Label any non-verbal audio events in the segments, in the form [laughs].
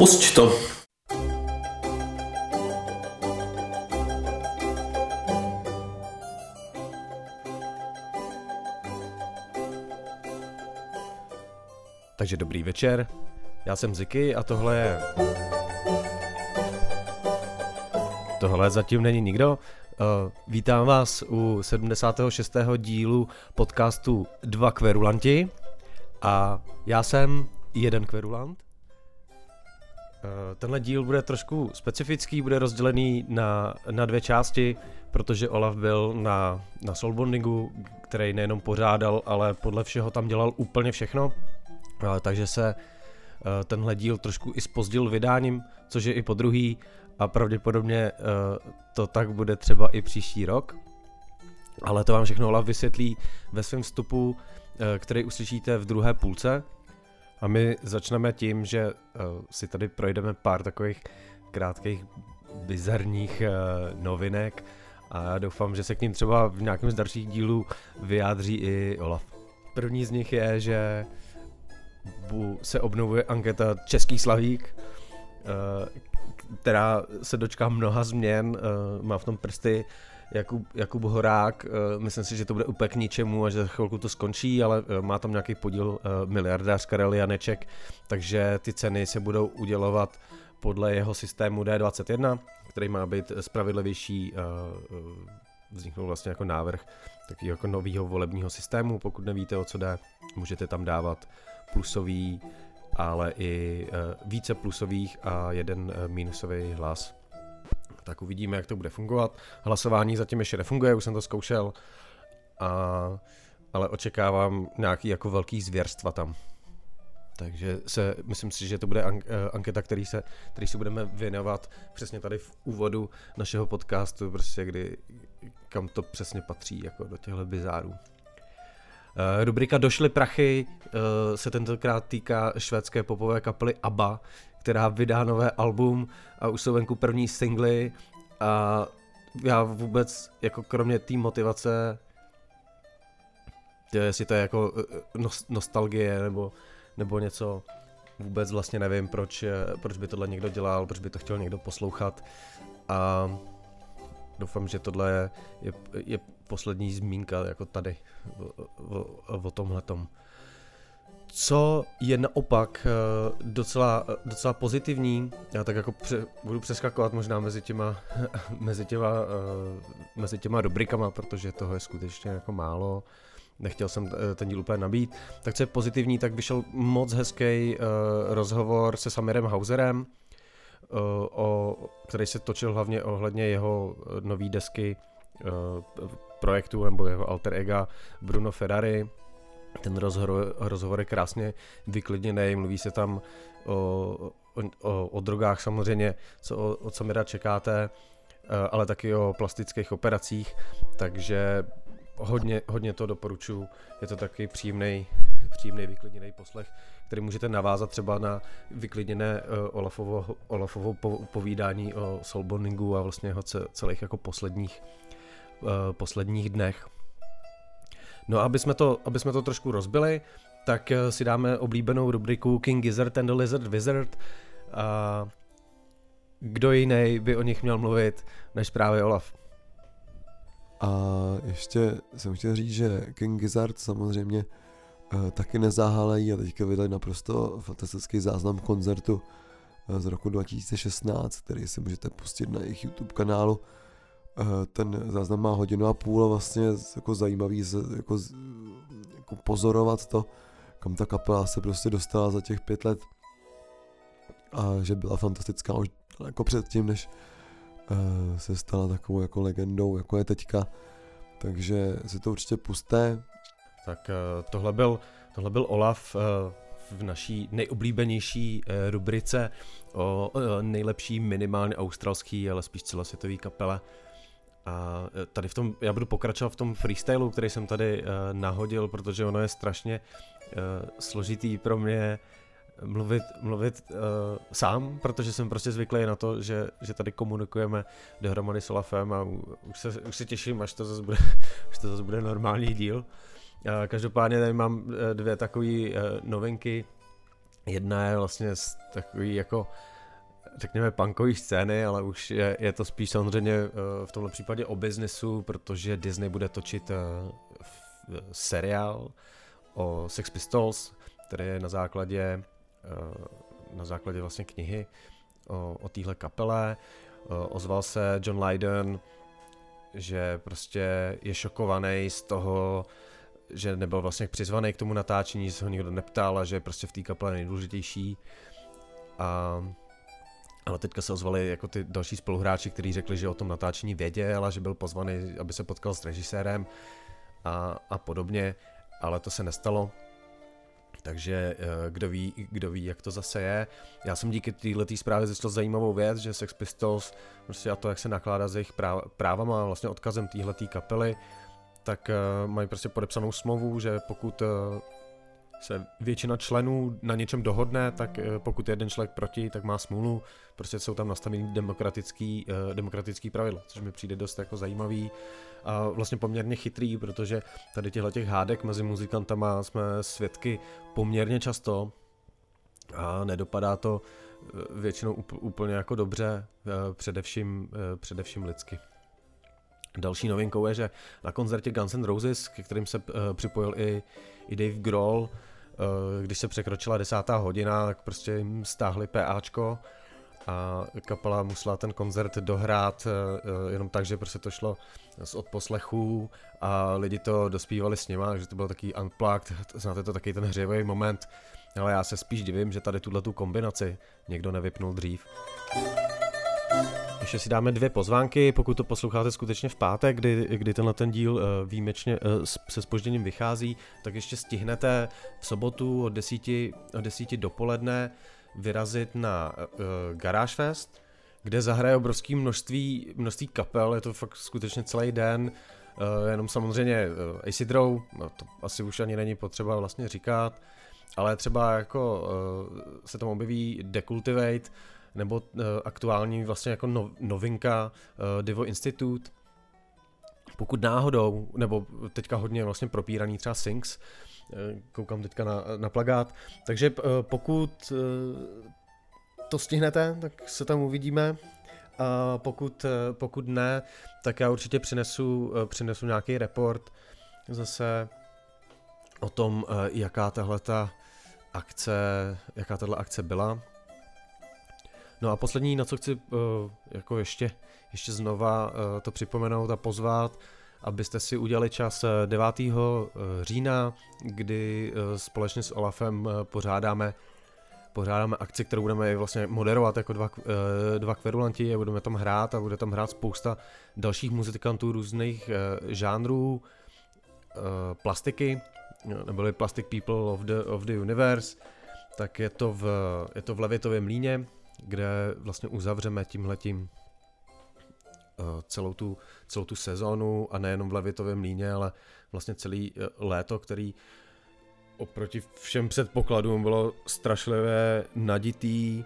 Pusť to. Takže dobrý večer, já jsem Ziky a tohle je... Tohle zatím není nikdo. Uh, vítám vás u 76. dílu podcastu Dva kverulanti a já jsem jeden kverulant. Uh, tenhle díl bude trošku specifický, bude rozdělený na, na dvě části, protože Olaf byl na, na Soulbondingu, který nejenom pořádal, ale podle všeho tam dělal úplně všechno. Uh, takže se uh, tenhle díl trošku i spozdil vydáním, což je i po druhý a pravděpodobně to tak bude třeba i příští rok. Ale to vám všechno Olaf vysvětlí ve svém vstupu, který uslyšíte v druhé půlce. A my začneme tím, že uh, si tady projdeme pár takových krátkých bizarních uh, novinek a já doufám, že se k ním třeba v nějakém z dalších dílů vyjádří i Olaf. První z nich je, že se obnovuje anketa Český slavík, která se dočká mnoha změn, má v tom prsty Jakub, Jakub Horák, myslím si, že to bude úplně k ničemu a že za chvilku to skončí, ale má tam nějaký podíl miliardář Karel Janeček, takže ty ceny se budou udělovat podle jeho systému D21, který má být spravedlivější, vzniknul vlastně jako návrh takového jako nového volebního systému, pokud nevíte o co jde, můžete tam dávat plusový, ale i více plusových a jeden minusový hlas. Tak uvidíme, jak to bude fungovat. Hlasování zatím ještě nefunguje, už jsem to zkoušel, a, ale očekávám nějaký jako velký zvěrstva tam. Takže se, myslím si, že to bude anketa, který se, který se budeme věnovat přesně tady v úvodu našeho podcastu, prostě kdy, kam to přesně patří, jako do těchto bizárů. Uh, rubrika Došly prachy uh, se tentokrát týká švédské popové kapely ABBA, která vydá nové album a už jsou venku první singly a já vůbec jako kromě té motivace jestli to je jako nostalgie nebo, nebo něco, vůbec vlastně nevím, proč, proč by tohle někdo dělal, proč by to chtěl někdo poslouchat a doufám, že tohle je, je, je poslední zmínka jako tady o, o, o tomhletom. Co je naopak eh, docela, docela pozitivní, já tak jako pře, budu přeskakovat možná mezi těma, [laughs] mezi těma, eh, mezi těma rubrikama, protože toho je skutečně jako málo, nechtěl jsem eh, ten díl úplně nabít, tak co je pozitivní, tak vyšel moc hezký rozhovor se Samirem Hauserem, o, který se točil hlavně ohledně jeho nové desky projektu nebo jeho alter ega Bruno Ferrari. Ten rozhovor, rozhovor je krásně vyklidněný, mluví se tam o, o, o, drogách samozřejmě, co o, o co mi rád čekáte, eh, ale taky o plastických operacích, takže hodně, hodně to doporučuji. Je to taky příjemný, příjemný vyklidněný poslech, který můžete navázat třeba na vyklidněné uh, Olafovo, Olafovo po, povídání o Solboningu a vlastně jeho celých jako posledních Eh, posledních dnech. No a aby jsme to, aby jsme to trošku rozbili, tak eh, si dáme oblíbenou rubriku King Gizzard and the Lizard Wizard. A kdo jiný by o nich měl mluvit, než právě Olaf. A ještě jsem chtěl říct, že King Gizzard samozřejmě uh, taky nezáhalejí a teďka vydali naprosto fantastický záznam koncertu uh, z roku 2016, který si můžete pustit na jejich YouTube kanálu. Eh, ten záznam má hodinu a půl a vlastně jako zajímavý jako, jako pozorovat to, kam ta kapela se prostě dostala za těch pět let a že byla fantastická už jako předtím, než uh, se stala takovou jako legendou, jako je teďka. Takže si to určitě pusté. Tak uh, tohle byl, tohle byl Olaf uh, v naší nejoblíbenější rubrice o nejlepší minimálně australský, ale spíš celosvětový kapele. A e, tady v tom, já budu pokračovat v tom freestylu, který jsem tady uh, nahodil, protože ono je strašně uh, složitý pro mě mluvit, mluvit uh, sám, protože jsem prostě zvyklý na to, že, že tady komunikujeme dohromady s Olafem a už se, už se těším, až to zase bude, [laughs] až to zase bude normální díl. Uh, každopádně tady mám uh, dvě takové uh, novinky. Jedna je vlastně takový jako řekněme punkový scény, ale už je, je to spíš samozřejmě uh, v tomhle případě o biznesu, protože Disney bude točit uh, seriál o Sex Pistols, který je na základě na základě vlastně knihy o, o téhle kapele. Ozval se John Lydon, že prostě je šokovaný z toho, že nebyl vlastně přizvaný k tomu natáčení, se ho nikdo neptal a že je prostě v té kapele nejdůležitější. A, ale teďka se ozvali jako ty další spoluhráči, kteří řekli, že o tom natáčení věděl a že byl pozvaný, aby se potkal s režisérem a, a podobně, ale to se nestalo. Takže eh, kdo ví, kdo ví, jak to zase je. Já jsem díky této zprávě zjistil zajímavou věc, že Sex Pistols, prostě a to, jak se nakládá s jejich právama, vlastně odkazem téhleté kapely, tak uh, mají prostě podepsanou smlouvu, že pokud uh, se většina členů na něčem dohodne, tak uh, pokud je jeden člověk proti, tak má smůlu. Prostě jsou tam nastavený demokratický, uh, demokratický pravidla, což mi přijde dost jako zajímavý a vlastně poměrně chytrý, protože tady těchto těch hádek mezi muzikantama jsme svědky poměrně často a nedopadá to většinou úplně jako dobře, především, především lidsky. Další novinkou je, že na koncertě Guns N' Roses, ke kterým se připojil i, i Dave Grohl, když se překročila desátá hodina, tak prostě jim stáhli PAčko a kapela musela ten koncert dohrát uh, jenom tak, že prostě to šlo z odposlechů a lidi to dospívali s nima, takže to byl takový unplugged, znáte to taky ten hřivý moment, ale já se spíš divím, že tady tuhle tu kombinaci někdo nevypnul dřív. Ještě si dáme dvě pozvánky, pokud to posloucháte skutečně v pátek, kdy, kdy tenhle ten díl uh, výjimečně uh, se spožděním vychází, tak ještě stihnete v sobotu od 10, od 10 dopoledne vyrazit na uh, Garage Fest, kde zahraje obrovské množství, množství kapel, je to fakt skutečně celý den, uh, jenom samozřejmě uh, Acid Row, no to asi už ani není potřeba vlastně říkat, ale třeba jako uh, se tam objeví Decultivate, nebo uh, aktuální vlastně jako no, novinka uh, Divo Institute. Pokud náhodou, nebo teďka hodně vlastně propíraný třeba Sinks, uh, koukám teďka na, na plagát, takže pokud to stihnete, tak se tam uvidíme. A pokud, pokud ne, tak já určitě přinesu, přinesu nějaký report zase o tom, jaká tahle akce, jaká tahle akce byla. No a poslední, na co chci uh, jako ještě, ještě znova uh, to připomenout a pozvat, abyste si udělali čas 9. Eh, října, kdy společně s Olafem pořádáme pořádáme akci, kterou budeme vlastně moderovat jako dva, dva kverulanti a budeme tam hrát a bude tam hrát spousta dalších muzikantů různých žánrů, plastiky, neboli Plastic People of the, of the Universe, tak je to v, je to v Levitově mlíně, kde vlastně uzavřeme tímhletím uh, celou tu, celou tu sezónu a nejenom v Levitově mlíně, ale vlastně celý uh, léto, který oproti všem předpokladům bylo strašlivě naditý.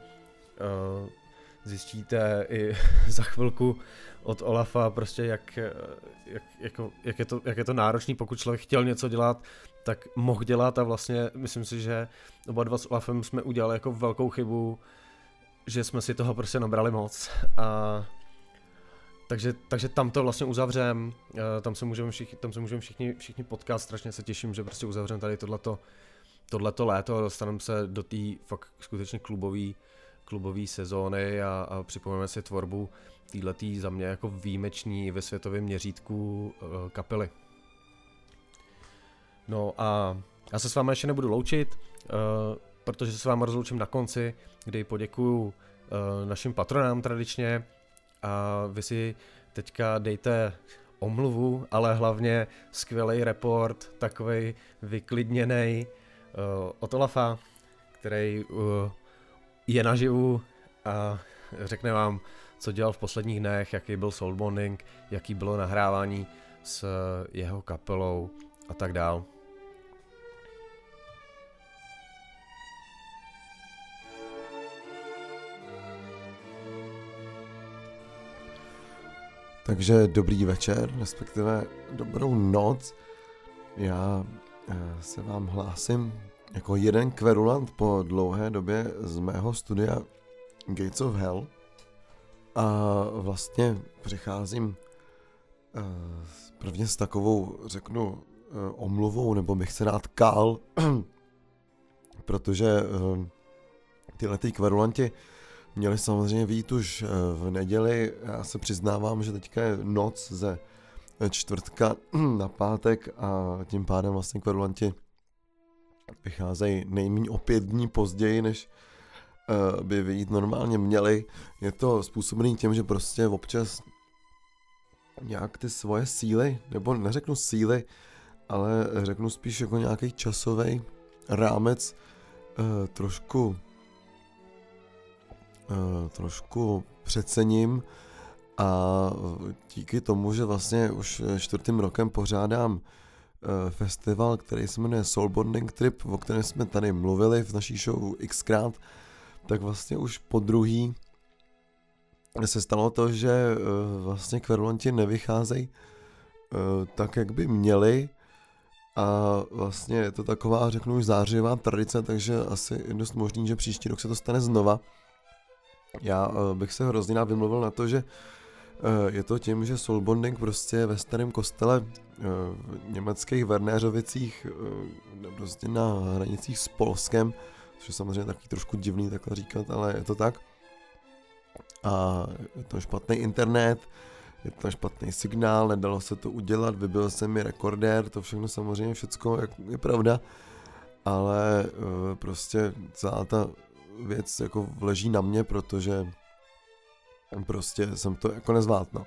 Uh, zjistíte i [laughs] za chvilku od Olafa prostě jak, jak, jako, jak, je to, jak je to náročný, pokud člověk chtěl něco dělat, tak mohl dělat a vlastně myslím si, že oba dva s Olafem jsme udělali jako velkou chybu, že jsme si toho prostě nabrali moc. A takže, takže tam to vlastně uzavřem, tam se můžeme všichni, tam se můžeme všichni, všichni potkat, strašně se těším, že prostě uzavřem tady tohleto, tohleto léto. A dostaneme se do té fakt skutečně klubové klubový sezóny a, a připomeneme si tvorbu týhletý za mě jako výjimečný ve světovém měřítku uh, kapely. No a já se s vámi ještě nebudu loučit, uh, protože se s vámi rozloučím na konci, kdy poděkuju uh, našim patronám tradičně a vy si teďka dejte omluvu, ale hlavně skvělý report, takový vyklidněný uh, od Olafa, který uh, je naživu a řekne vám, co dělal v posledních dnech, jaký byl soulbonding, jaký bylo nahrávání s jeho kapelou a tak dál. Takže dobrý večer, respektive dobrou noc. Já eh, se vám hlásím jako jeden kverulant po dlouhé době z mého studia Gates of Hell a vlastně přicházím uh, prvně s takovou, řeknu, uh, omluvou, nebo bych se rád kál, [clears throat] protože tyhle ty kverulanti měli samozřejmě vít už v neděli. Já se přiznávám, že teďka je noc ze čtvrtka [clears throat] na pátek a tím pádem vlastně kverulanti vycházejí nejméně o pět dní později, než uh, by vyjít normálně měli. Je to způsobený tím, že prostě občas nějak ty svoje síly, nebo neřeknu síly, ale řeknu spíš jako nějaký časový rámec trošku trošku přecením a díky tomu, že vlastně už čtvrtým rokem pořádám Eh, festival, který se jmenuje Soul Bonding Trip, o kterém jsme tady mluvili v naší show xkrát, tak vlastně už po druhý se stalo to, že eh, vlastně kverulanti nevycházejí eh, tak, jak by měli a vlastně je to taková, řeknu už zářivá tradice, takže asi je dost možný, že příští rok se to stane znova. Já bych se hrozně vymluvil na to, že je to tím, že soulbonding prostě ve starém kostele v německých Wernéřovicích, eh, prostě na hranicích s Polskem, což je samozřejmě taky trošku divný takhle říkat, ale je to tak. A je to špatný internet, je to špatný signál, nedalo se to udělat, vybil se mi rekordér, to všechno samozřejmě všecko je pravda, ale eh, prostě celá ta věc jako leží na mě, protože prostě jsem to jako nezvládl, no.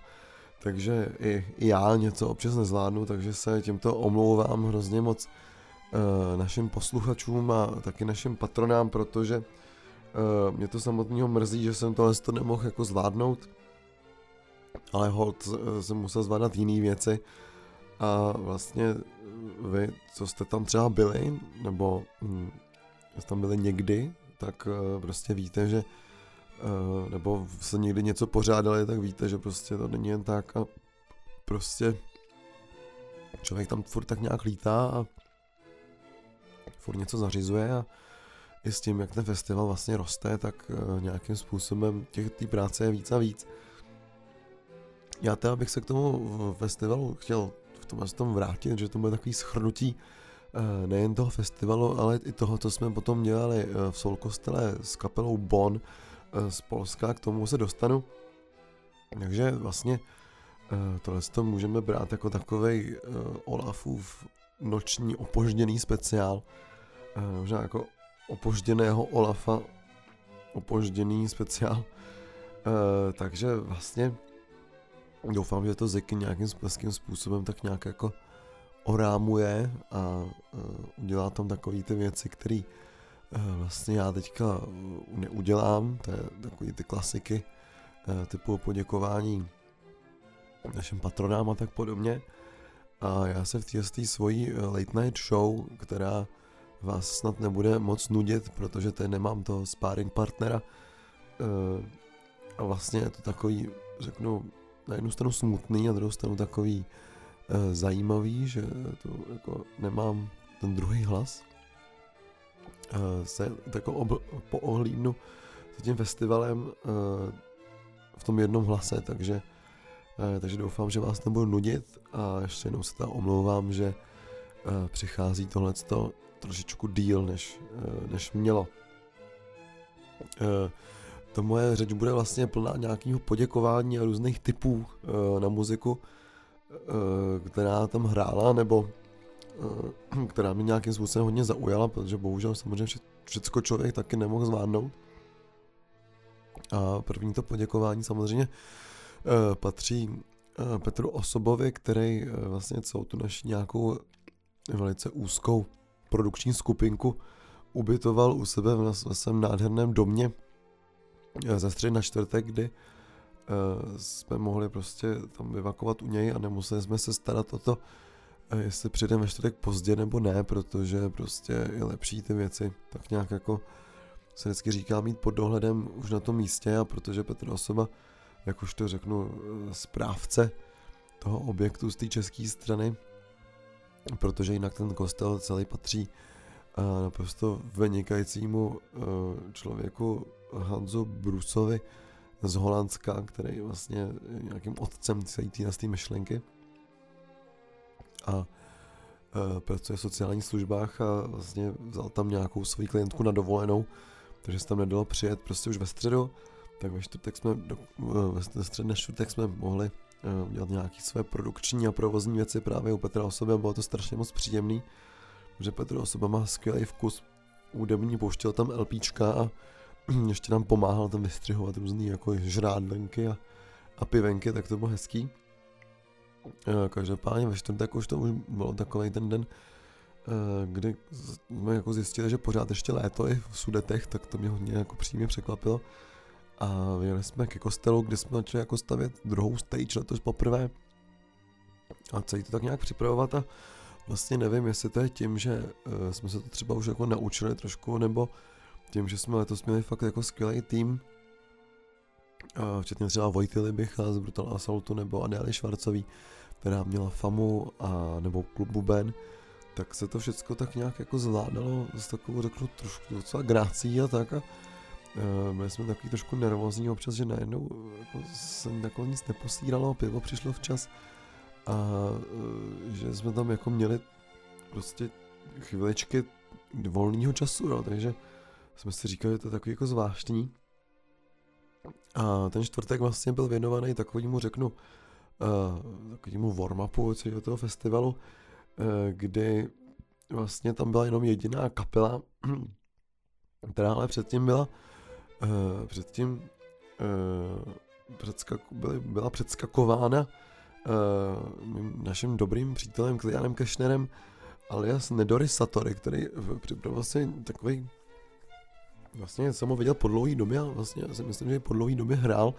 Takže i, i já něco občas nezvládnu, takže se tímto omlouvám hrozně moc uh, našim posluchačům a taky našim patronám, protože uh, mě to samotného mrzí, že jsem tohle to nemohl jako zvládnout, ale hold uh, jsem musel zvládat jiné věci. A vlastně vy, co jste tam třeba byli, nebo hm, jste tam byli někdy, tak uh, prostě víte, že Eh, nebo se někdy něco pořádali, tak víte, že prostě to není jen tak a prostě člověk tam furt tak nějak lítá a furt něco zařizuje a i s tím, jak ten festival vlastně roste, tak uh, nějakým způsobem těch té práce je víc a víc. Já teda bych se k tomu festivalu chtěl v tom, tom vrátit, že to bude takový schrnutí nejen toho festivalu, ale i toho, co jsme potom dělali uh, v Soul Kostele s kapelou Bon, Eh, z Polska, k tomu se dostanu. Takže vlastně eh, tohle to můžeme brát jako takový eh, Olafův noční opožděný speciál. Možná jako opožděného Olafa opožděný speciál. Takže vlastně doufám, že to Ziky nějakým způsobem tak nějak jako orámuje a udělá tam takové ty věci, které Eh, vlastně já teďka eh, neudělám, to je takový ty klasiky typu poděkování našim patronám a tak podobně. A já se v té svojí late night show, která vás snad nebude moc nudit, protože tady nemám toho sparring partnera. A vlastně je to takový, řeknu, na jednu stranu smutný, a druhou stranu takový zajímavý, že to jako nemám ten druhý hlas, Eh, se jako ob, poohlídnu s tím festivalem eh, v tom jednom hlase, takže, eh, takže doufám, že vás nebudu nudit a ještě jednou se tam omlouvám, že přichází tohleto trošičku díl, než, než mělo. To moje řeč bude vlastně plná nějakého poděkování a různých typů na muziku, která tam hrála, nebo Eh, [clears throat] která mě nějakým způsobem hodně zaujala, protože bohužel samozřejmě všechno člověk taky nemohl zvládnout. A první to poděkování samozřejmě eh, patří eh, Petru Osobovi, který vlastně celou tu naši nějakou velice úzkou produkční skupinku ubytoval u sebe v, svém nádherném domě ze středy na čtvrtek, kdy jsme mohli prostě tam vyvakovat u něj a nemuseli jsme se starat o to, jestli přijdeme ve čtvrtek pozdě nebo ne, protože prostě je lepší ty věci tak nějak jako se vždycky říká mít pod dohledem už na tom místě a protože Petr Osoba, jak už to řeknu, správce toho objektu z té české strany, protože jinak ten kostel celý patří naprosto vynikajícímu člověku Hanzu Brusovi z Holandska, který vlastně je nějakým otcem celé té myšlenky. A pracuje v sociálních službách a vlastně vzal tam nějakou svoji klientku na dovolenou, takže se tam nedalo přijet prostě už ve středu, tak ve čtvrtek jsme, do, ve středu čtvrtek jsme mohli udělat nějaké své produkční a provozní věci právě u Petra Osoby a bylo to strašně moc příjemný, že Petr Osoba má skvělý vkus údební, pouštěl tam LPčka a [clears throat] ještě nám pomáhal tam vystřihovat různý jako žrádlenky a, a pivenky, tak to bylo hezký. Každopádně ve čtvrtek už to už bylo takový ten den, kdy jsme jako zjistili, že pořád ještě léto i v Sudetech, tak to mě hodně jako přímě překvapilo. A vyjeli jsme ke kostelu, kde jsme začali jako stavět druhou stage letos poprvé. A celý to tak nějak připravovat a vlastně nevím, jestli to je tím, že uh, jsme se to třeba už jako naučili trošku, nebo tím, že jsme letos měli fakt jako skvělý tým, včetně třeba Vojty Libicha z Brutal Assaultu nebo Adély Švarcový, která měla FAMu a nebo klub Buben, tak se to všechno tak nějak jako zvládalo s takovou řeknu trošku docela grácí a tak a uh, byli jsme takový trošku nervózní občas, že najednou jako se jako nic neposíralo, pivo přišlo včas a uh, že jsme tam jako měli prostě chviličky volného času, jo, takže jsme si říkali, že to je takový jako zvláštní. A ten čtvrtek vlastně byl věnovaný takovýmu, řeknu, uh, takovému warm-upu celého toho festivalu, uh, kdy vlastně tam byla jenom jediná kapela, [clears throat] která ale předtím byla uh, předtím uh, předskak, byly, byla předskakována uh, naším dobrým přítelem Klianem Kešnerem alias Nedori Satori, který připravil vlastně takový vlastně jsem ho viděl po dlouhý době a vlastně já si myslím, že po dlouhý době hrál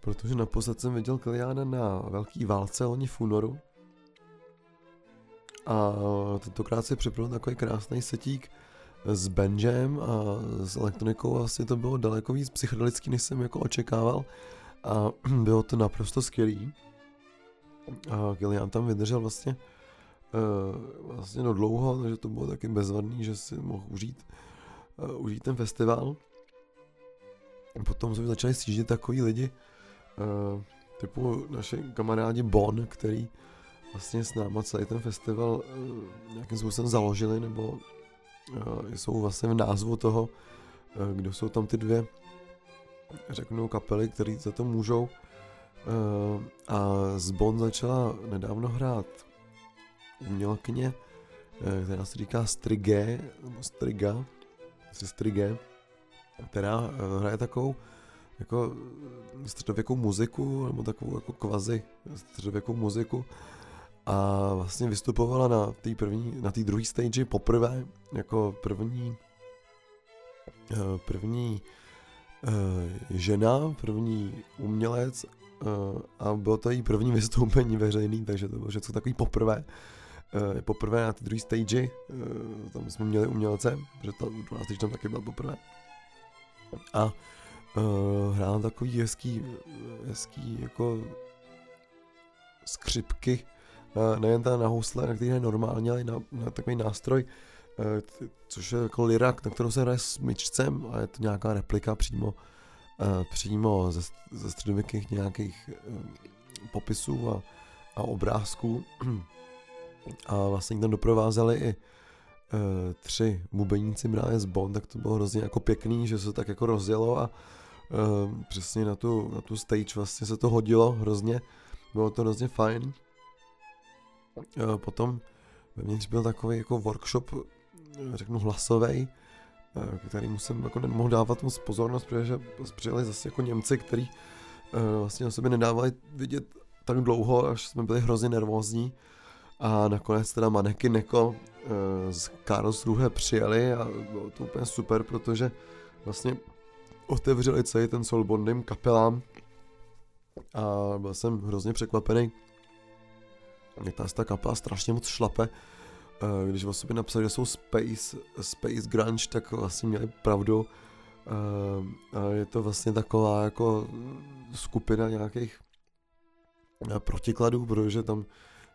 protože naposled jsem viděl Kiliána na velký válce loni v únoru. A tentokrát si připravil takový krásný setík s Benjem a s elektronikou asi to bylo daleko víc psychedelický, než jsem jako očekával a [clears throat] bylo to naprosto skvělý. A Kilian tam vydržel vlastně uh, vlastně no dlouho, takže to bylo taky bezvadný, že si mohl užít, užít ten festival. Potom jsme začali sjíždět takový lidi, uh, typu naše kamarádi Bon, který vlastně s náma celý ten festival uh, nějakým způsobem založili, nebo uh, jsou vlastně v názvu toho, uh, kdo jsou tam ty dvě, řeknu, kapely, které za to můžou. Uh, a z Bon začala nedávno hrát umělkyně, uh, která se říká Strige, nebo Striga, Strige, která uh, hraje takovou jako středověkou muziku, nebo takovou jako kvazi středověkou muziku a vlastně vystupovala na té první, na té druhé stage poprvé, jako první eh, první eh, žena, první umělec eh, a bylo to její první [laughs] vystoupení veřejný, takže to bylo všechno takový poprvé. Poprvé na té druhé stage, tam jsme měli umělce, protože ta druhá stage tam taky byla poprvé. A uh, hrál takový hezký, hezký jako skřipky, uh, nejen ta na housle, na který je normálně, ale na, na takový nástroj, uh, což je jako lirak, na kterou se hraje s myčcem a je to nějaká replika přímo, uh, přímo ze, ze středověkých nějakých uh, popisů a, a obrázků. [clears throat] A vlastně tam doprovázeli i uh, tři bubeníci z Bond, tak to bylo hrozně jako pěkný, že se tak jako rozjelo a uh, přesně na tu, na tu stage vlastně se to hodilo hrozně, bylo to hrozně fajn. Uh, potom vevnitř byl takový jako workshop, řeknu hlasový, který musím jako nemohl dávat moc pozornost, protože přijeli zase jako Němci, který vlastně o sobě nedávali vidět tak dlouho, až jsme byli hrozně nervózní. A nakonec teda Maneky Neko uh, z Karlsruhe přijeli a bylo to úplně super, protože vlastně otevřeli celý ten Soulbondem kapelám a byl jsem hrozně překvapený, jak ta, ta kapela strašně moc šlape. Eh, když o sobě napsali, že jsou Space, Space Grunge, tak vlastně měli pravdu. Eh, je to vlastně taková jako skupina nějakých eh, protikladů, protože tam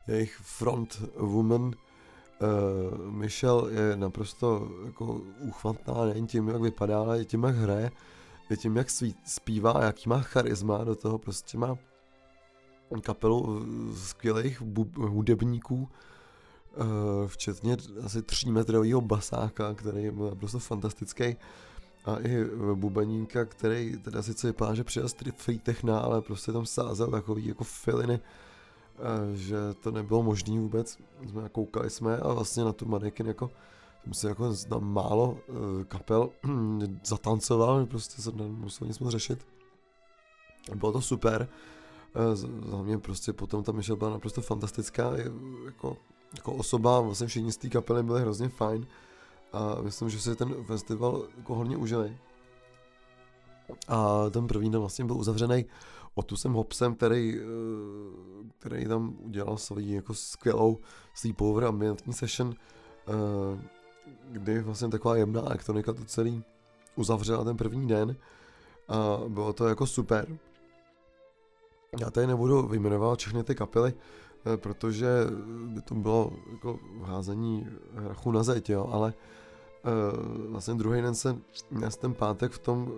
jejich front woman Uh, Michelle je naprosto jako uchvatná nejen tím, jak vypadá, ale i tím, jak hraje, i tím, jak zpívá, jaký má charisma, do toho prostě má kapelu skvělých hudebníků, uh, včetně asi třímetrového basáka, který je naprosto fantastický a i bubeníka, který teda sice vypadá, že přijel free techna, ale prostě tam sázel takový jako filiny, že to nebylo možné vůbec. Jsme koukali jsme a vlastně na tu manekin jako jsem jako na málo e, kapel [clears throat] zatancoval, prostě se nemusel nic moc řešit. Bylo to super. E, za mě prostě potom ta Michelle byla naprosto fantastická, jako, jako osoba, vlastně všichni z té kapely byli hrozně fajn a myslím, že si ten festival jako hodně užili. A ten první den vlastně byl uzavřený Otusem Hopsem, který, eh, který tam udělal svoji jako skvělou sleepover ambientní session, eh, kdy vlastně taková jemná elektronika to celý uzavřela ten první den a bylo to jako super. Já tady nebudu vyjmenovat všechny ty kapely, eh, protože by to bylo jako házení hrachu na zeď, jo, ale vlastně druhý den se měl ten pátek v tom,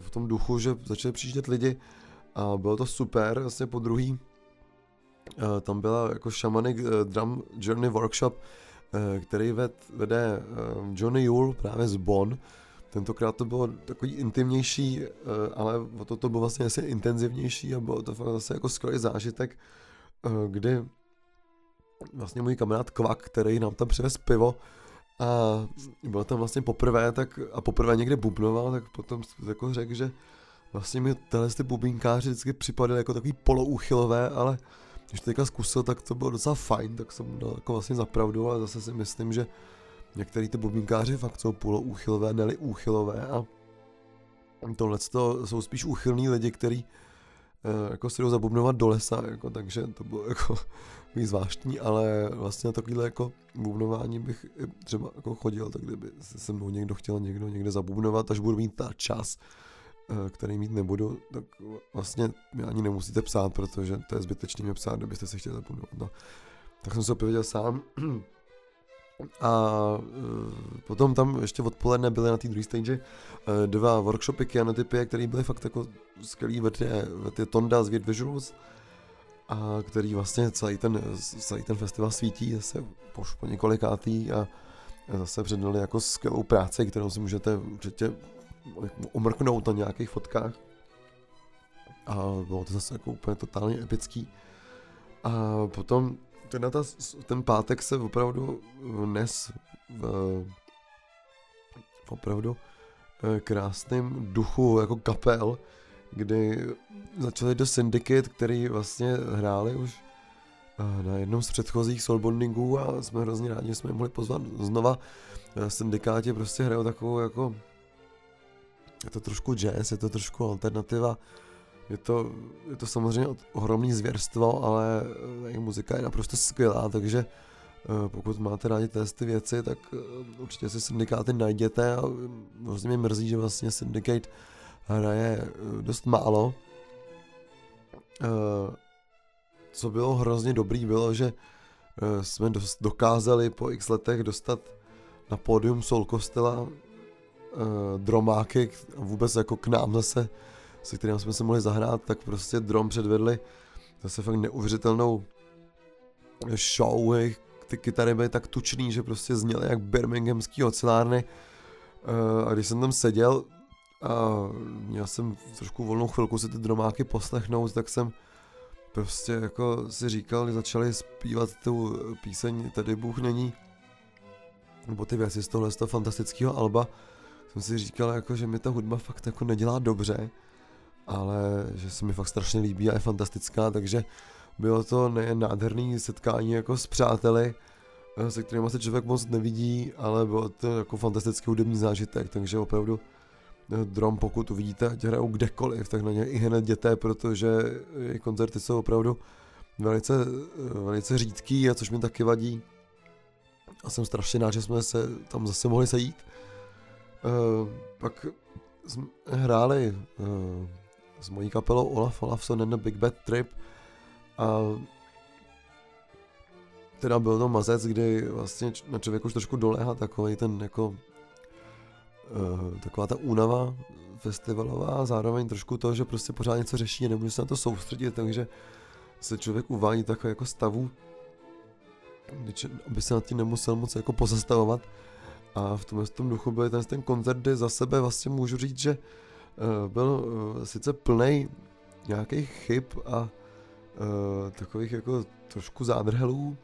v tom duchu, že začali přijíždět lidi a bylo to super, vlastně po druhý. Uh, tam byla jako Shamanic uh, Drum Journey Workshop, uh, který ved, vede Johnny Yule právě z Bonn. Tentokrát to bylo takový intimnější, ale o to, to bylo vlastně asi intenzivnější a bylo to fakt zase jako skvělý zážitek, kdy vlastně můj kamarád Kvak, který nám tam přivez pivo, a byl tam vlastně poprvé, tak a poprvé někde bubnoval, tak potom jako řekl, že vlastně mi tyhle ty bubínkáři vždycky připadaly jako takový polouchylové, ale když to teďka zkusil, tak to bylo docela fajn, tak jsem dal jako vlastně zapravdu, ale zase si myslím, že některý ty bubínkáři fakt jsou polouchylové, neli úchylové a tohle jsou spíš úchylní lidi, kteří eh, jako si jdou zabubnovat do lesa, jako, takže to bylo jako [laughs] zvláštní, ale vlastně na takovýhle jako bubnování bych třeba jako chodil, tak kdyby se se mnou někdo chtěl někdo někde zabubnovat, až budu mít ta čas, který mít nebudu, tak vlastně mi ani nemusíte psát, protože to je zbytečný mě psát, kdybyste se chtěli zapomenout. No. Tak jsem se opět sám. [clears throat] A uh, potom tam ještě odpoledne byly na té druhé stage uh, dva workshopy kianotypy, které byly fakt jako skvělý, ve ty Tonda z Weird Visuals, a který vlastně celý ten, celý ten festival svítí zase po, po několikátý a zase předali jako skvělou práci, kterou si můžete určitě omrknout na nějakých fotkách. A bylo to zase jako úplně totálně epický. A potom ten, ta, ten pátek se opravdu nes v, v opravdu eh, krásným duchu jako kapel, kdy začali do Syndicate, který vlastně hráli už eh, na jednom z předchozích soulbondingů a jsme hrozně rádi, že jsme je mohli pozvat znova. Eh, Syndikáti prostě hrajou takovou jako je to trošku jazz, je to trošku alternativa, je to, je to samozřejmě ohromný zvěrstvo, ale uh, muzika je naprosto skvělá, takže uh, pokud máte rádi ty věci, tak uh, určitě si syndikáty najděte a hrozně mě mrzí, že vlastně Syndicate hraje dost málo. Co bylo hrozně dobrý, bylo, že jsme dokázali po x letech dostat na pódium Soul Kostela uh, dromáky vůbec jako k nám zase, se kterým jsme se mohli zahrát, tak prostě drom předvedli zase fakt neuvěřitelnou show, ty kytary byly tak tučný, že prostě zněly jak birminghamský ocelárny. Uh, a když jsem tam seděl a měl jsem trošku volnou chvilku si ty dromáky poslechnout, tak jsem prostě jako si říkal, když začali zpívat tu píseň Tady Bůh není, nebo ty věci z tohle z toho fantastického alba, jsem si říkal, jako, že mi ta hudba fakt jako nedělá dobře, ale že se mi fakt strašně líbí a je fantastická, takže bylo to nejen nádherný setkání jako s přáteli, eh, se kterými se člověk moc nevidí, ale bylo to jako fantastický hudební zážitek, takže opravdu eh, drom, pokud uvidíte, ať hrajou kdekoliv, tak na ně i hned jděte, protože koncerty jsou opravdu velice, eh, velice řídký, a což mi taky vadí. A jsem strašně rád, že jsme se tam zase mohli sejít. Uh, pak jsme hráli uh, s mojí kapelou Olaf Olafson and the Big Bad Trip a teda byl to mazec, kdy vlastně na člověku už trošku doléhá takový ten jako uh, taková ta únava festivalová a zároveň trošku to, že prostě pořád něco řeší a nemůže se na to soustředit, takže se člověk uvádí takové jako stavu, aby se na tím nemusel moc jako pozastavovat. A v tomhle tom duchu byl ten, ten koncert, kde za sebe vlastně můžu říct, že uh, byl uh, sice plný nějakých chyb a uh, takových jako trošku zádrhelů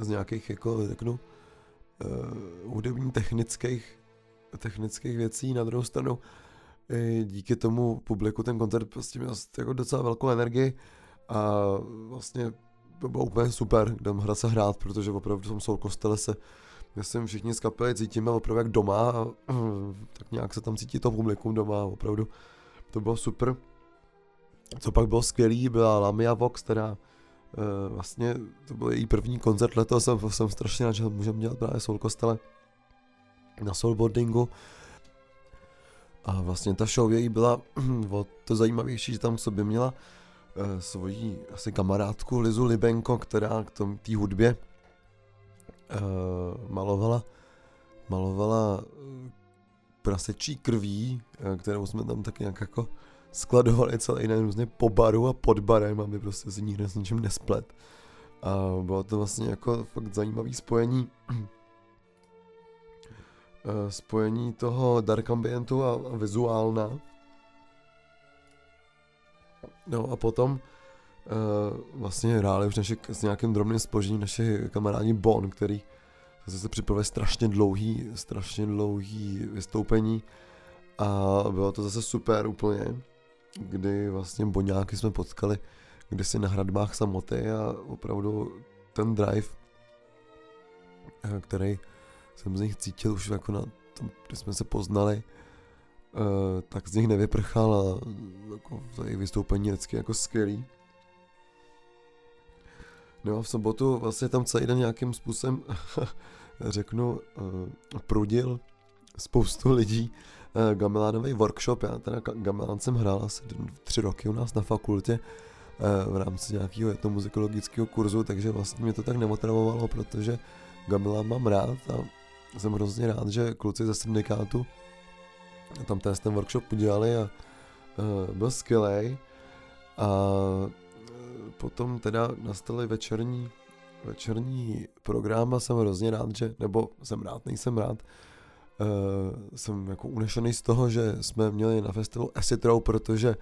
z nějakých jako řeknu uh, hudební technických technických věcí, na druhou stranu i díky tomu publiku ten koncert prostě měl jako docela velkou energii a vlastně to bylo úplně super, jdem hrát se hrát, protože opravdu v tom Soul Kostele se myslím všichni z kapely cítíme opravdu jak doma a tak nějak se tam cítí to publikum doma opravdu to bylo super. Co pak bylo skvělý, byla Lamia Vox, která e, vlastně to byl její první koncert letos, jsem, jsem strašně rád, že můžeme dělat právě Soul Kostele na soulboardingu. A vlastně ta show její byla [clears throat] o to zajímavější, že tam k sobě měla uh, svoji asi kamarádku Lizu Libenko, která k té hudbě uh, malovala malovala uh, prasečí krví, uh, kterou jsme tam tak nějak jako skladovali celý den různě po baru a pod barem, aby prostě si nikdo s ničím nesplet. A bylo to vlastně jako fakt zajímavý spojení Eh, spojení toho dark ambientu a, vizuálna. No a potom vlastně hráli už naše, s nějakým drobným spožením naše kamarádi Bon, který zase se připravili strašně dlouhý, strašně dlouhý vystoupení a bylo to zase super úplně, kdy vlastně Boňáky jsme potkali si na hradbách samoty a opravdu ten drive, eh, který jsem z nich cítil už jako na tom, když jsme se poznali, uh, tak z nich nevyprchal a jako za jejich vystoupení vždycky jako skvělý. No a v sobotu vlastně tam celý den nějakým způsobem, [laughs] řeknu, uh, prudil spoustu lidí uh, gamelánový workshop. Já teda gamelán jsem hrál asi tři roky u nás na fakultě uh, v rámci nějakého etnomuzikologického kurzu, takže vlastně mě to tak nemotravovalo, protože gamelán mám rád a jsem hrozně rád, že kluci ze syndikátu tam ten, workshop udělali a byl skvělý. A potom teda nastaly večerní, večerní program a jsem hrozně rád, že, nebo jsem rád, nejsem rád, uh, jsem jako unešený z toho, že jsme měli na festivalu Acid Row, protože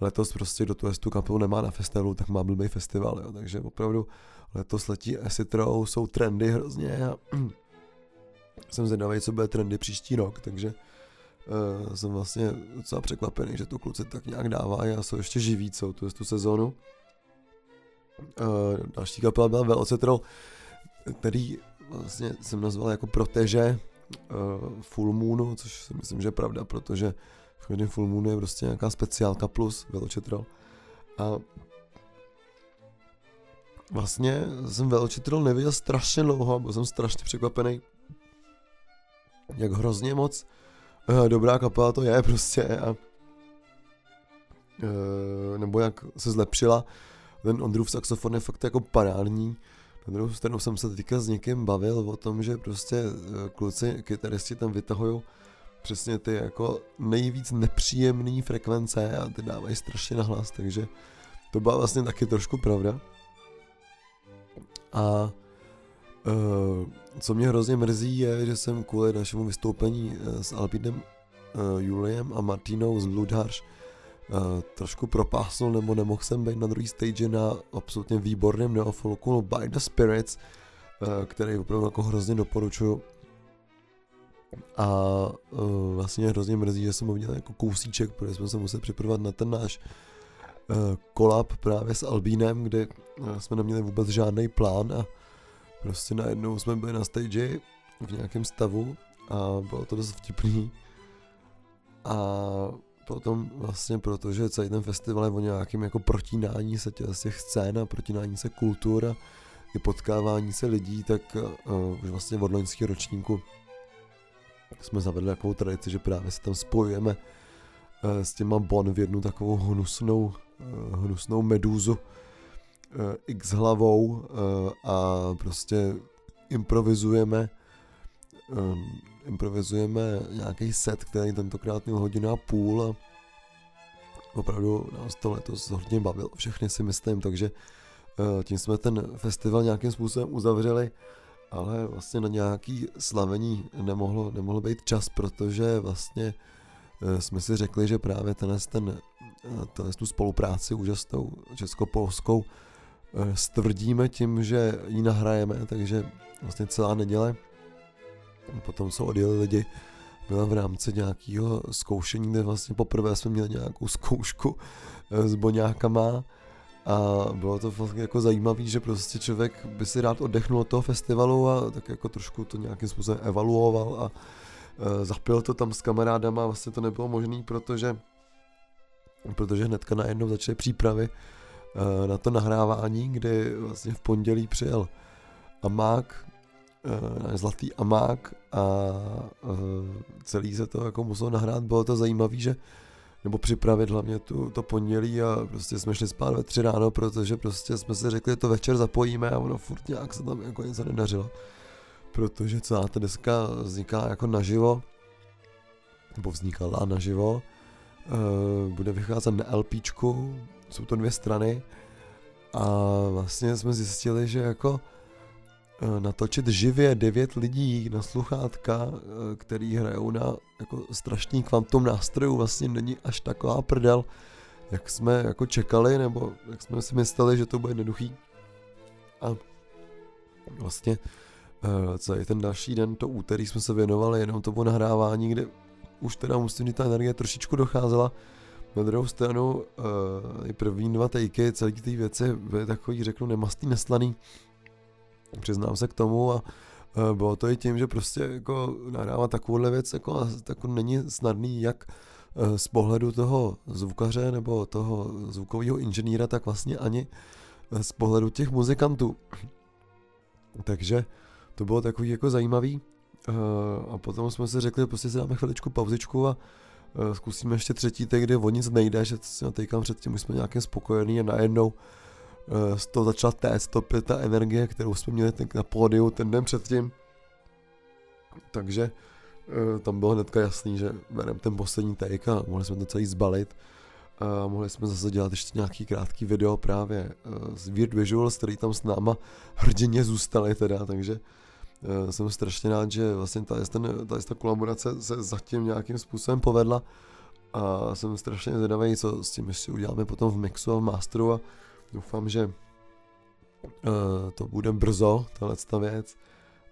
letos prostě do tu kapelu nemá na festivalu, tak má blbý festival, jo. takže opravdu letos letí Acid Row, jsou trendy hrozně a [clears throat] jsem zvědavý, co bude trendy příští rok, takže uh, jsem vlastně docela překvapený, že to kluci tak nějak dává a jsou ještě živí celou tu, tu sezónu. Uh, další kapela byla Velocitrol, který vlastně jsem nazval jako proteže uh, Full Moonu, což si myslím, že je pravda, protože v každém Full Moonu je prostě nějaká speciálka plus Velocitrol. A vlastně jsem Velocitrol neviděl strašně dlouho, byl jsem strašně překvapený, jak hrozně moc uh, dobrá kapela to je [laughs] prostě a uh, nebo jak se zlepšila. Ten Ondrův saxofon je fakt jako parádní. Na druhou stranu jsem se teďka s někým bavil o tom, že prostě uh, kluci, kytaristi tam vytahují přesně ty jako nejvíc nepříjemné frekvence a ty dávají strašně nahlas, takže to byla vlastně taky trošku pravda. A uh, co mě hrozně mrzí je, že jsem kvůli našemu vystoupení eh, s Albinem uh, Juliem a Martinou z Ludharš uh, trošku propásnul nebo nemohl jsem být na druhý stage na absolutně výborném neofolku By the Spirits, uh, který opravdu jako hrozně doporučuju. A uh, vlastně hrozně mrzí, že jsem ho měl jako kousíček, protože jsme se museli připravovat na ten náš kolab právě s Albínem, kde uh, jsme neměli vůbec žádný plán a Prostě najednou jsme byli na stage v nějakém stavu a bylo to dost vtipný. A potom vlastně protože celý ten festival je o nějakém jako protínání se těch, těch scén a protínání se kultur i potkávání se lidí, tak uh, už vlastně od loňského ročníku jsme zavedli takovou tradici, že právě se tam spojujeme uh, s těma Bon v jednu takovou hnusnou, uh, hnusnou medúzu, x hlavou a prostě improvizujeme improvizujeme nějaký set, který tentokrát měl hodinu a půl a opravdu nás to letos hodně bavilo, všechny si myslím, takže tím jsme ten festival nějakým způsobem uzavřeli ale vlastně na nějaký slavení nemohlo, nemohlo být čas, protože vlastně eh, jsme si řekli, že právě tenhle, ten, eh, tenhle tu spolupráci úžasnou česko-polskou eh, stvrdíme tím, že ji nahrajeme, takže vlastně celá neděle, potom co odjeli lidi, byla v rámci nějakého zkoušení, kde vlastně poprvé jsme měli nějakou zkoušku s boňákama, a bylo to vlastně jako zajímavé, že prostě člověk by si rád oddechnul od toho festivalu a tak jako trošku to nějakým způsobem evaluoval a e, zapil to tam s kamarádama. Vlastně to nebylo možné, protože protože hnedka najednou začaly přípravy e, na to nahrávání, kdy vlastně v pondělí přijel Amák, e, zlatý Amák a celý se to jako muselo nahrát, bylo to zajímavé, že nebo připravit hlavně tu, to pondělí a prostě jsme šli spát ve tři ráno, protože prostě jsme si řekli, že to večer zapojíme a ono furt nějak se tam jako něco nedařilo. Protože celá ta deska vzniká jako naživo, nebo vznikala naživo, e, bude vycházet na LPčku, jsou to dvě strany. A vlastně jsme zjistili, že jako Eh, natočit živě devět lidí na sluchátka, eh, který hrajou na jako strašný kvantum nástrojů, vlastně není až taková prdel, jak jsme jako čekali, nebo jak jsme si mysleli, že to bude jednoduchý. A vlastně eh, celý ten další den, to úterý jsme se věnovali jenom tomu nahrávání, kde už teda musím říct, ta energie trošičku docházela. Na druhou stranu, uh, první dva tejky, celé ty věci byly takový, řeknu, nemastý, neslaný, Přiznám se k tomu a e, bylo to i tím, že prostě jako nahrávat takovouhle věc jako, jako není snadný jak e, z pohledu toho zvukaře nebo toho zvukového inženýra, tak vlastně ani e, z pohledu těch muzikantů. [clears throat] Takže to bylo takový jako zajímavý a potom jsme si řekli, prostě si dáme chviličku pauzičku a zkusíme ještě třetí, kde o nic nejde, že si natejkám předtím, už jsme nějakým spokojení a najednou z toho začala téct opět ta energie, kterou jsme měli na pódiu ten den předtím. Takže uh, tam bylo hnedka jasný, že bereme ten poslední take a mohli jsme to celý zbalit. A mohli jsme zase dělat ještě nějaký krátký video právě z Weird Visuals, který tam s náma hrdině zůstali teda, takže jsem strašně rád, že vlastně ta, ten, ta, ta kolaborace se zatím nějakým způsobem povedla a jsem strašně zvědavý, co s tím ještě uděláme potom v mixu a v masteru a Doufám, že uh, to bude brzo, tahle ta věc.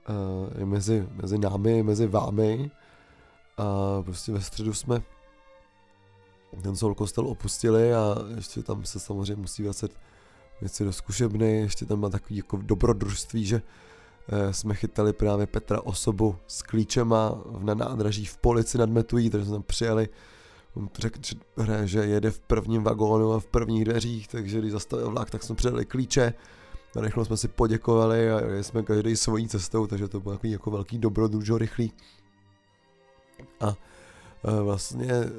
Uh, je mezi, mezi námi, mezi vámi. A prostě ve středu jsme ten Soul Kostel opustili a ještě tam se samozřejmě musí vracet věci do zkušebny, ještě tam má takový jako dobrodružství, že uh, jsme chytali právě Petra osobu s klíčema na nádraží v polici nad Metují, takže jsme tam přijeli on řekl, že, že jede v prvním vagónu a v prvních dveřích, takže když zastavil vlak, tak jsme předali klíče, a rychlo jsme si poděkovali a jeli jsme každý svojí cestou, takže to byl takový jako velký dobrodružo rychlý. A e, vlastně e,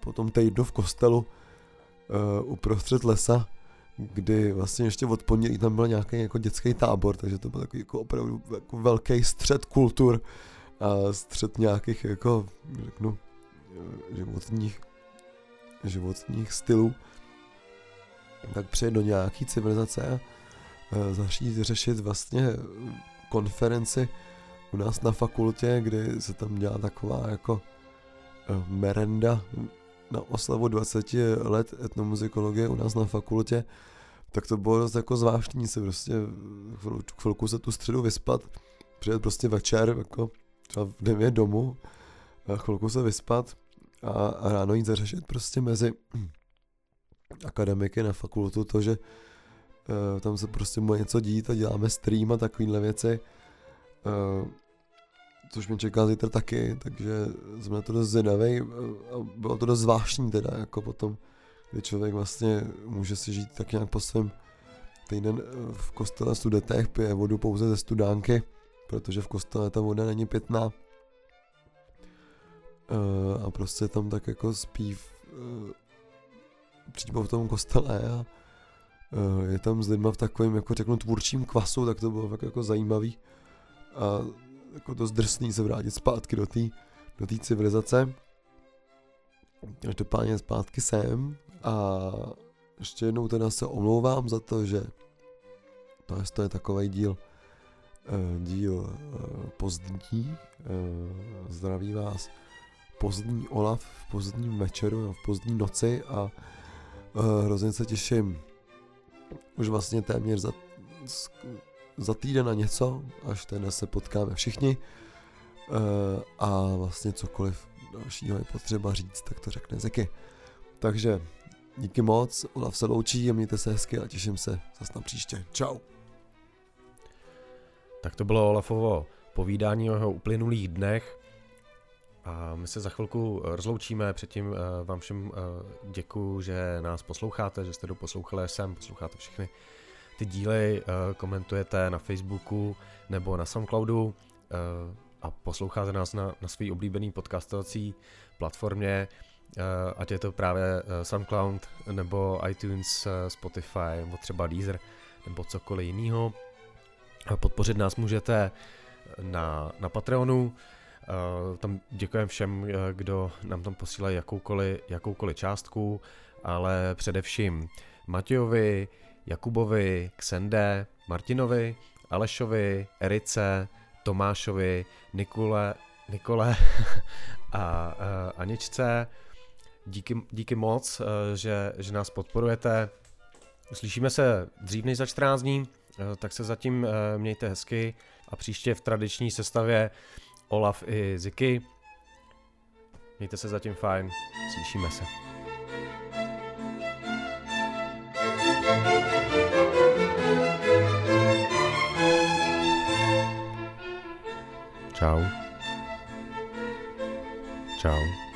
po tom týdnu v kostelu e, uprostřed lesa, kdy vlastně ještě od pondělí tam byl nějaký jako dětský tábor, takže to byl takový jako opravdu jako velký střed kultur a střed nějakých jako, řeknu, životních, životních stylů, tak přijet do nějaký civilizace a e, začít řešit vlastně konferenci u nás na fakultě, kdy se tam dělá taková jako e, merenda na oslavu 20 let etnomuzikologie u nás na fakultě, tak to bylo dost jako zvláštní se prostě chvilku se tu středu vyspat, přijet prostě večer, jako třeba v 9 domů, a chvilku se vyspat a, ráno jít zařešit prostě mezi [clears throat] akademiky na fakultu to, že uh, tam se prostě může něco dít a děláme stream a takovéhle věci. Uh, což mě čeká zítra taky, takže jsme na to dost zvědavý a bylo to dost zvláštní teda, jako potom, kdy člověk vlastně může si žít tak nějak po svém týden v kostele studetech, pije vodu pouze ze studánky, protože v kostele ta voda není pitná uh, a prostě tam tak jako spí v, uh, přímo v tom kostele a je tam s lidma v takovém, jako řeknu, tvůrčím kvasu, tak to bylo fakt jako zajímavý. A jako dost drsný se vrátit zpátky do té do té civilizace. Každopádně zpátky sem. A ještě jednou teda se omlouvám za to, že to je, to je takový díl, díl pozdní, zdraví vás pozdní Olaf v pozdním večeru, v pozdní noci a uh, hrozně se těším už vlastně téměř za, za týden na něco, až ten se potkáme všichni uh, a vlastně cokoliv dalšího je potřeba říct, tak to řekne Zeky. Takže díky moc, Olaf se loučí a mějte se hezky a těším se zase na příště. Čau. Tak to bylo Olafovo povídání o jeho uplynulých dnech. A my se za chvilku rozloučíme, předtím eh, vám všem eh, děkuji, že nás posloucháte, že jste to poslouchali sem, posloucháte všechny ty díly, eh, komentujete na Facebooku nebo na Soundcloudu a posloucháte nás na, na svý oblíbený podcastovací platformě, ať je to právě Soundcloud nebo iTunes, Spotify nebo třeba Deezer nebo cokoliv jiného. Podpořit nás můžete na, na Patreonu, tam děkujeme všem, eh, kdo nám tam posílají jakoukoliv, jakoukoliv částku, ale především Matějovi, Jakubovi, Ksende, Martinovi, Alešovi, Erice, Tomášovi, Nikole, Nikole [laughs] a uh, Aničce. Díky, díky moc, že, že nás podporujete. Slyšíme se dřív než za 14 dní, tak se zatím mějte hezky a příště v tradiční sestavě Olaf i Ziky. Mějte se zatím fajn, slyšíme se. Ciao. Ciao.